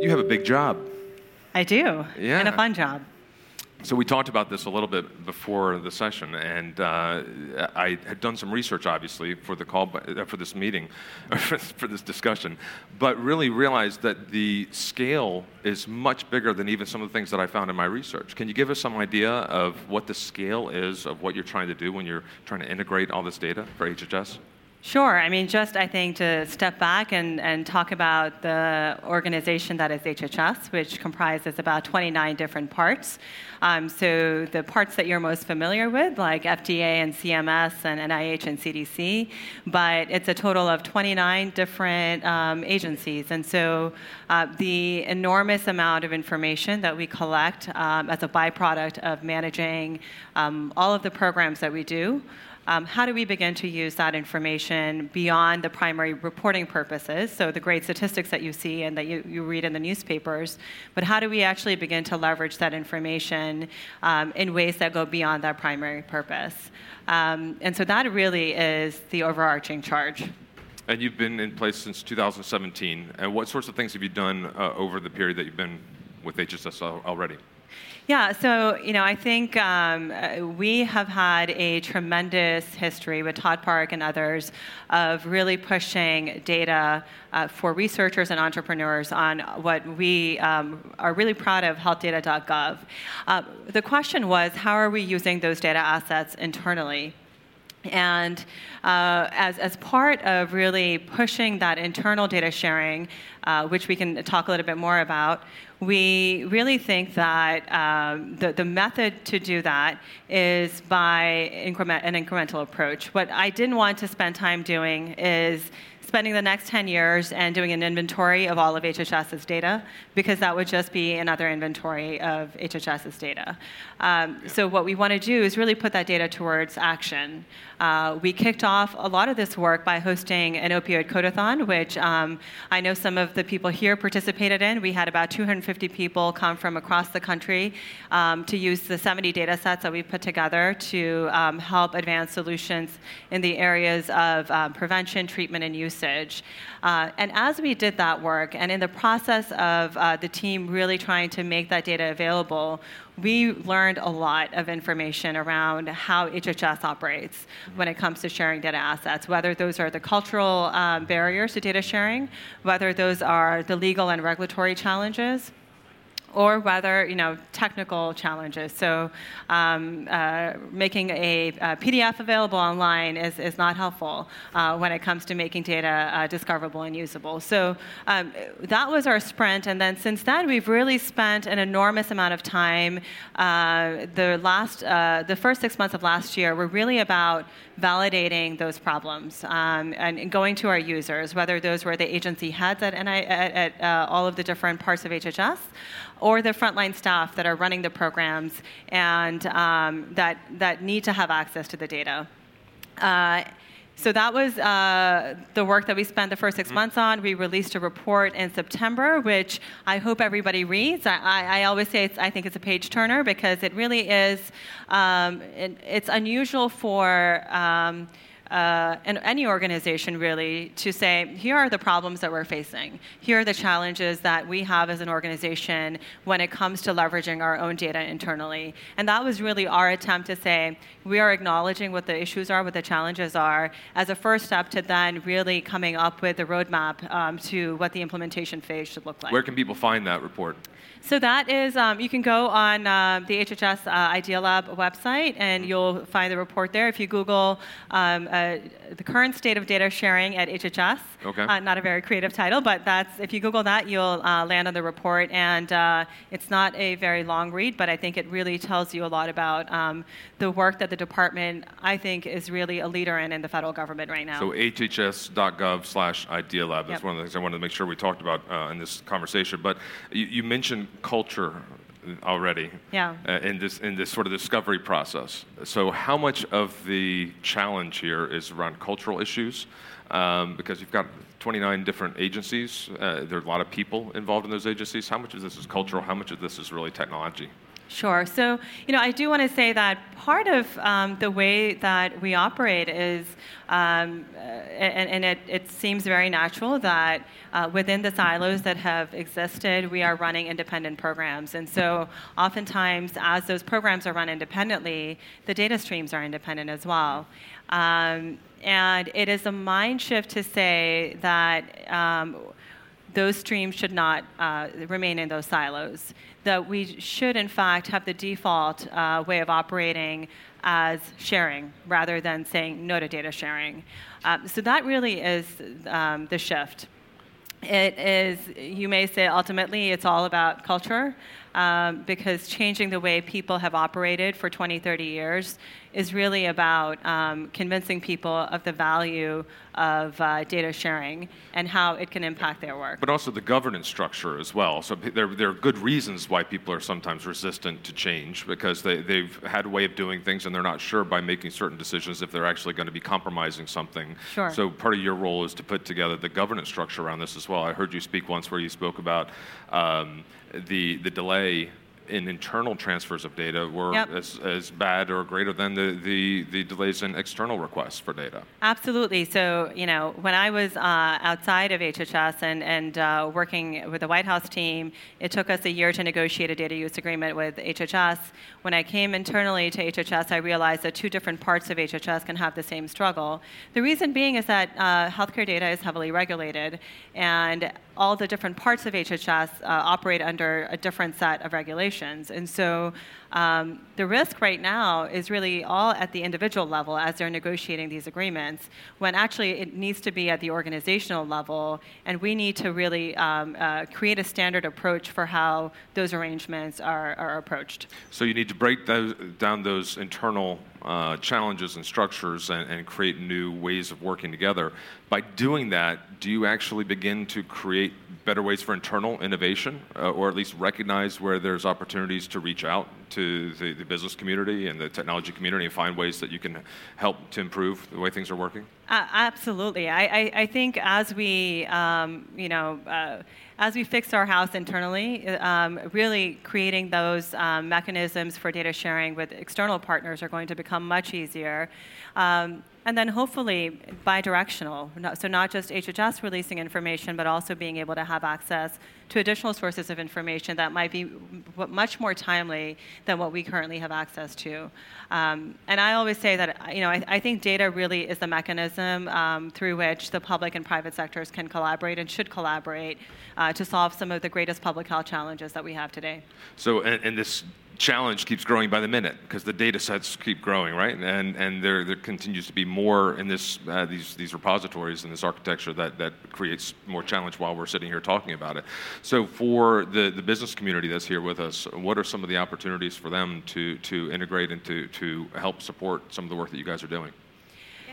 You have a big job. I do. Yeah. And a fun job. So we talked about this a little bit before the session, and uh, I had done some research, obviously, for the call uh, for this meeting, for this discussion, but really realized that the scale is much bigger than even some of the things that I found in my research. Can you give us some idea of what the scale is of what you're trying to do when you're trying to integrate all this data for HHS? Sure. I mean, just I think to step back and, and talk about the organization that is HHS, which comprises about 29 different parts. Um, so the parts that you're most familiar with, like FDA and CMS and NIH and CDC, but it's a total of 29 different um, agencies. And so uh, the enormous amount of information that we collect um, as a byproduct of managing um, all of the programs that we do um, how do we begin to use that information beyond the primary reporting purposes, so the great statistics that you see and that you, you read in the newspapers, but how do we actually begin to leverage that information um, in ways that go beyond that primary purpose? Um, and so that really is the overarching charge. And you've been in place since 2017. And what sorts of things have you done uh, over the period that you've been with HSS already? Yeah, so you know, I think um, we have had a tremendous history with Todd Park and others of really pushing data uh, for researchers and entrepreneurs on what we um, are really proud of, healthdata.gov. Uh, the question was, how are we using those data assets internally? And uh, as, as part of really pushing that internal data sharing, uh, which we can talk a little bit more about, we really think that um, the, the method to do that is by increment, an incremental approach. What I didn't want to spend time doing is spending the next 10 years and doing an inventory of all of HHS's data, because that would just be another inventory of HHS's data. Um, so, what we want to do is really put that data towards action. Uh, we kicked off a lot of this work by hosting an opioid codeathon, which um, I know some of the people here participated in. We had about 250 people come from across the country um, to use the 70 data sets that we put together to um, help advance solutions in the areas of um, prevention, treatment, and usage. Uh, and as we did that work, and in the process of uh, the team really trying to make that data available, we learned a lot of information around how HHS operates when it comes to sharing data assets, whether those are the cultural um, barriers to data sharing, whether those are the legal and regulatory challenges or whether you know technical challenges. So um, uh, making a, a, PDF available online is, is not helpful uh, when it comes to making data uh, discoverable and usable. So um, that was our sprint, and then since then we've really spent an enormous amount of time. Uh, the last, uh, the first six months of last year were really about validating those problems um, and going to our users, whether those were the agency heads at, NI, at, at uh, all of the different parts of HHS or the frontline staff that are running the programs and um, that, that need to have access to the data. Uh, so that was uh, the work that we spent the first 6 mm-hmm. months on. We released a report in September, which I hope everybody reads. I, I, I always say I think it's a page turner because it really is. Um, it, it's unusual for. Um, uh, and any organization really to say, here are the problems that we're facing. Here are the challenges that we have as an organization when it comes to leveraging our own data internally. And that was really our attempt to say, we are acknowledging what the issues are, what the challenges are, as a first step to then really coming up with a roadmap um, to what the implementation phase should look like. Where can people find that report? So that is, um, you can go on uh, the HHS uh, Idea Lab website and you'll find the report there. If you Google um, uh, the current state of data sharing at HHS, okay. Uh, not a very creative title, but that's if you Google that, you'll uh, land on the report. And uh, it's not a very long read, but I think it really tells you a lot about um, the work that the department, I think, is really a leader in in the federal government right now. So hhs.gov/slash Idea Lab is one of the things I wanted to make sure we talked about in this conversation. But you, you mentioned culture already yeah. Uh, in this in this sort of discovery process. So how much of the challenge here is around cultural issues? Um, because you've got 29 different agencies. Uh, there are a lot of people involved in those agencies. How much of this is cultural? How much of this is really technology? Sure. So, you know, I do want to say that part of um, the way that we operate is, um, and, and it, it, seems very natural that uh, within the silos that have existed, we are running independent programs. And so, oftentimes, as those programs are run independently, the data streams are independent as well. Um, and it is a mind shift to say that um, those streams should not uh, remain in those silos that we should, in fact, have the default uh, way of operating as sharing rather than saying no to data sharing. Uh, so that really is um, the shift. It is, you may say, ultimately, it's all about culture um, because changing the way people have operated for 20, 30 years is really about um, convincing people of the value of uh, data sharing and how it can impact their work. But also the governance structure as well. So there, there are good reasons why people are sometimes resistant to change because they, they've had a way of doing things and they're not sure by making certain decisions if they're actually going to be compromising something. Sure. So part of your role is to put together the governance structure around this as well. I heard you speak once where you spoke about um, the, the delay in internal transfers of data were yep. as, as bad or greater than the, the, the, delays in external requests for data. Absolutely. So, you know, when I was uh, outside of HHS and, and uh, working with the White House team, it took us a year to negotiate a data use agreement with HHS. When I came internally to HHS, I realized that two different parts of HHS can have the same struggle. The reason being is that uh, healthcare data is heavily regulated, and all the different parts of HHS uh, operate under a different set of regulations. And so um, the risk right now is really all at the individual level as they're negotiating these agreements, when actually it needs to be at the organizational level, and we need to really um, uh, create a standard approach for how those arrangements are, are approached. So you need to break those, down those internal uh, challenges and structures and, and, create new ways of working together. By doing that, do you actually begin to create better ways for internal innovation, uh, or at least recognize where there's opportunities to reach out to the, the, business community and the technology community and find ways that you can help to improve the way things are working? Uh, absolutely. I, I, I, think as we, um, you know, uh, as we fix our house internally, um, really creating those um, mechanisms for data sharing with external partners are going to become much easier. And then hopefully bi-directional. So not just HHS releasing information, but also being able to have access to additional sources of information that might be much more timely than what we currently have access to. Um, and I always say that you know I, I think data really is the mechanism um, through which the public and private sectors can collaborate and should collaborate uh, to solve some of the greatest public health challenges that we have today. So, and, and this challenge keeps growing by the minute because the data sets keep growing, right? And and there there continues to be more in this uh, these these repositories and this architecture that that creates more challenge while we're sitting here talking about it. So for the the business community that's here with us, what are some of the opportunities for them to to integrate and to to help support some of the work that you guys are doing?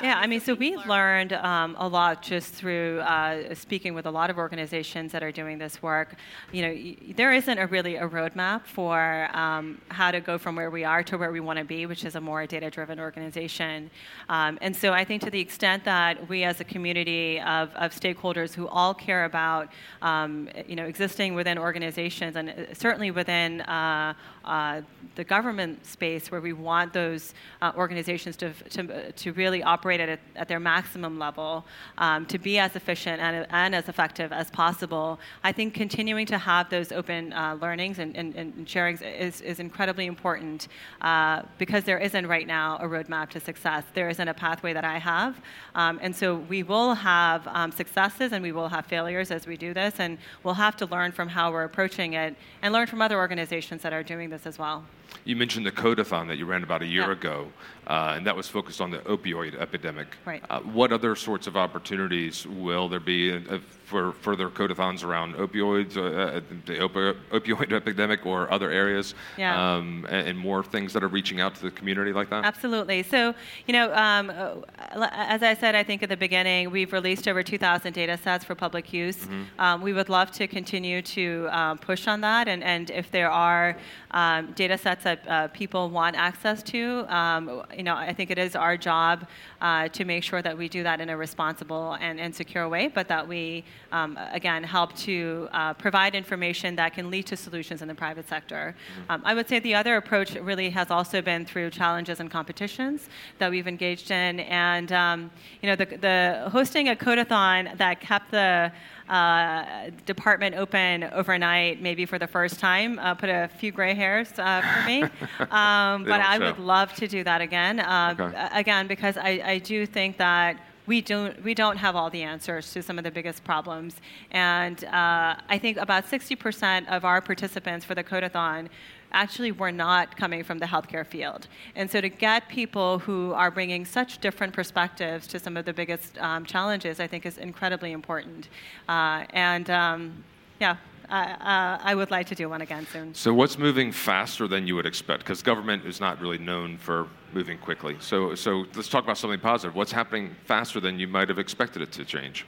Yeah, I mean, so we've learned um, a lot just through uh, speaking with a lot of organizations that are doing this work. You know, y- there isn't a really a roadmap for um, how to go from where we are to where we want to be, which is a more data-driven organization. Um, and so I think to the extent that we as a community of, of stakeholders who all care about, um, you know, existing within organizations and uh, certainly within uh, uh, the government space where we want those uh, organizations to, to, to really operate at, at their maximum level, um, to be as efficient and, and as effective as possible. I think continuing to have those open uh, learnings and, and, and sharings is, is incredibly important uh, because there isn't right now a roadmap to success. There isn't a pathway that I have. Um, and so we will have um, successes and we will have failures as we do this, and we'll have to learn from how we're approaching it and learn from other organizations that are doing this as well. You mentioned the Codeathon that you ran about a year yeah. ago, uh, and that was focused on the opioid epidemic. Right. Uh, what other sorts of opportunities will there be uh, for further Codeathons around opioids, uh, uh, the op- opioid epidemic, or other areas, yeah. um, and, and, more things that are reaching out to the community like that? Absolutely. So, you know, um, as I said, I think at the beginning, we've released over 2,000 data sets for public use. Mm-hmm. Um, we would love to continue to push on that, and, and if there are um, data sets that uh, people want access to, um, you know, I think it is our job uh, to make sure that we do that in a responsible and, and secure way, but that we, um, again, help to uh, provide information that can lead to solutions in the private sector. Mm-hmm. Um, I would say the other approach really has also been through challenges and competitions that we've engaged in. And, um, you know, the, the hosting a codeathon that kept the uh, department open overnight, maybe for the first time, uh, put a few gray hairs uh, for me. Um, but I would love to do that again. Uh, okay. Again, because I, I do think that we don't we don't have all the answers to some of the biggest problems. And uh, I think about 60% of our participants for the Codeathon actually were not coming from the healthcare field. And so to get people who are bringing such different perspectives to some of the biggest um, challenges, I think is incredibly important. Uh, and um, yeah. Uh, I would like to do one again soon. So, what's moving faster than you would expect? Because government is not really known for moving quickly. So, so let's talk about something positive. What's happening faster than you might have expected it to change?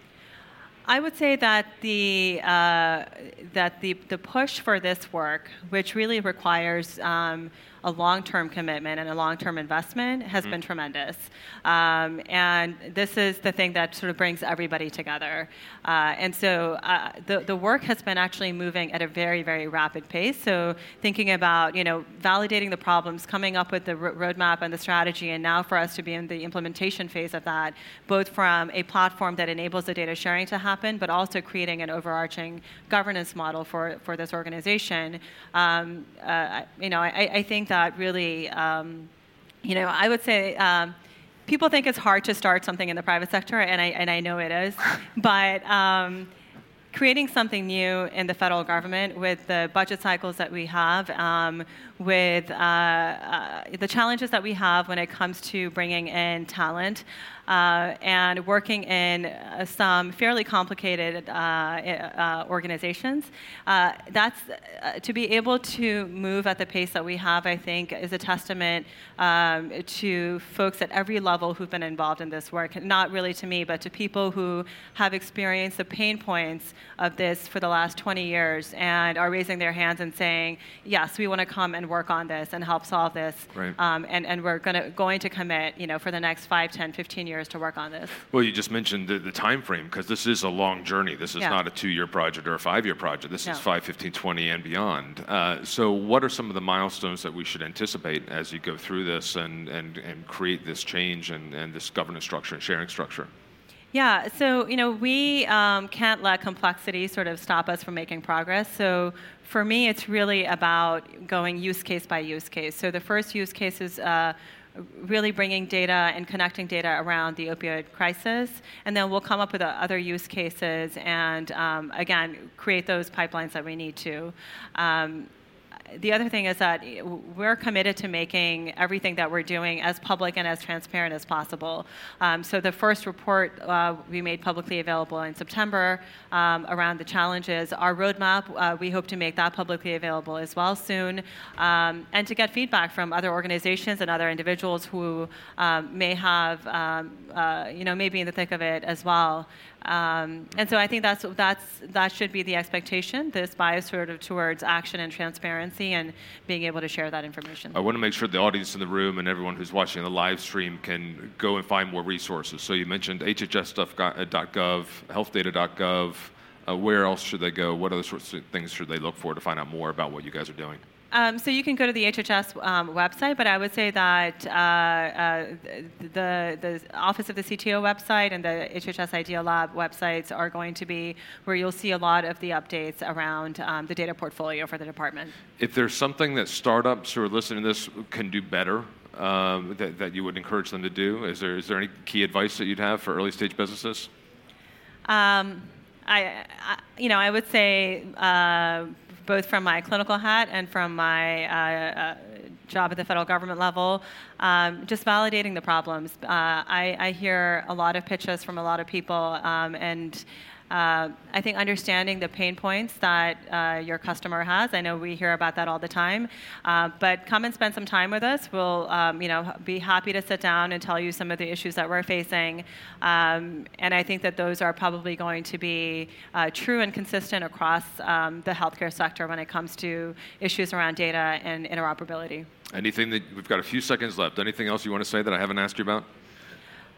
I would say that the uh, that the the push for this work, which really requires um, a long-term commitment and a long-term investment has mm-hmm. been tremendous. Um, and this is the thing that sort of brings everybody together. Uh, and so uh, the, the work has been actually moving at a very, very rapid pace. So thinking about, you know, validating the problems, coming up with the roadmap and the strategy, and now for us to be in the implementation phase of that, both from a platform that enables the data sharing to happen, but also creating an overarching governance model for, for this organization. Um, uh, you know, I, I think that really, um, you know, I would say um, people think it's hard to start something in the private sector, and I, and I know it is, but um, creating something new in the federal government with the budget cycles that we have, um, with uh, uh, the challenges that we have when it comes to bringing in talent uh, and working in uh, some fairly complicated uh, uh, organizations. that's to be able to move at the pace that we have. I think is a testament um, to folks at every level who've been involved in this work. Not really to me, but to people who have experienced the pain points of this for the last 20 years and are raising their hands and saying, "Yes, we want to come and work on this and help solve this." Right. Um, and, and we're gonna, going to commit, you know, for the next 5, 10, 15 years to work on this. Well, you just mentioned the, the time frame because this is a long journey. This is yeah. not a two-year project or a five-year project. This no. is 5, 15, 20, and beyond. Uh, so, what are some of the milestones that we should anticipate as you go through this and, and, and create this change and, and this governance structure and sharing structure? Yeah, so you know we um, can't let complexity sort of stop us from making progress. So for me, it's really about going use case by use case. So the first use case is uh, really bringing data and connecting data around the opioid crisis. And then we'll come up with other use cases and, um, again, create those pipelines that we need to. Um, the other thing is that we're committed to making everything that we're doing as public and as transparent as possible. Um, so the first report uh, we made publicly available in September um, around the challenges. Our roadmap, uh, we hope to make that publicly available as well soon, um, and to get feedback from other organizations and other individuals who um, may have, um, uh, you know, maybe in the thick of it as well. Um, and so I think that's, that's, that should be the expectation, this bias sort of towards action and transparency and being able to share that information. I want to make sure the audience in the room and everyone who's watching the live stream can go and find more resources. So you mentioned hhs.gov, healthdata.gov. Uh, where else should they go? What other sorts of things should they look for to find out more about what you guys are doing? Um, so you can go to the HHS um, website, but I would say that uh, uh, the, the Office of the CTO website and the HHS Idea Lab websites are going to be where you'll see a lot of the updates around um, the data portfolio for the department. If there's something that startups who are listening to this can do better, um, that, that you would encourage them to do, is there, is there any key advice that you'd have for early stage businesses? Um, I, I, you know, I would say uh, both from my clinical hat and from my uh, uh, job at the federal government level, um, just validating the problems. Uh, I, I, hear a lot of pitches from a lot of people, um, and uh, I think understanding the pain points that uh, your customer has. I know we hear about that all the time, uh, but come and spend some time with us. We'll, um, you know, be happy to sit down and tell you some of the issues that we're facing. Um, and I think that those are probably going to be uh, true and consistent across um, the healthcare sector when it comes to issues around data and interoperability. Anything that we've got a few seconds left. Anything else you want to say that I haven't asked you about?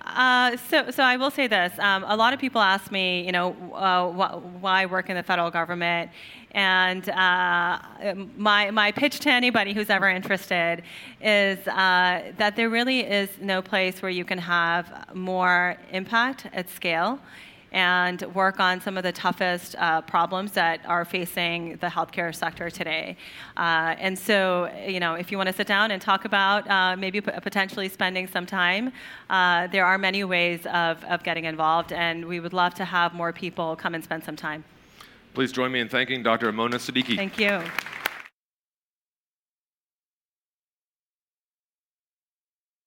Uh, so, so I will say this. Um, a lot of people ask me, you know, uh, wh- why work in the federal government, and uh, my my pitch to anybody who's ever interested is uh, that there really is no place where you can have more impact at scale and work on some of the toughest uh, problems that are facing the healthcare sector today. Uh, and so, you know, if you want to sit down and talk about uh, maybe p- potentially spending some time, uh, there are many ways of, of getting involved, and we would love to have more people come and spend some time. Please join me in thanking Dr. Mona Siddiqui. Thank you.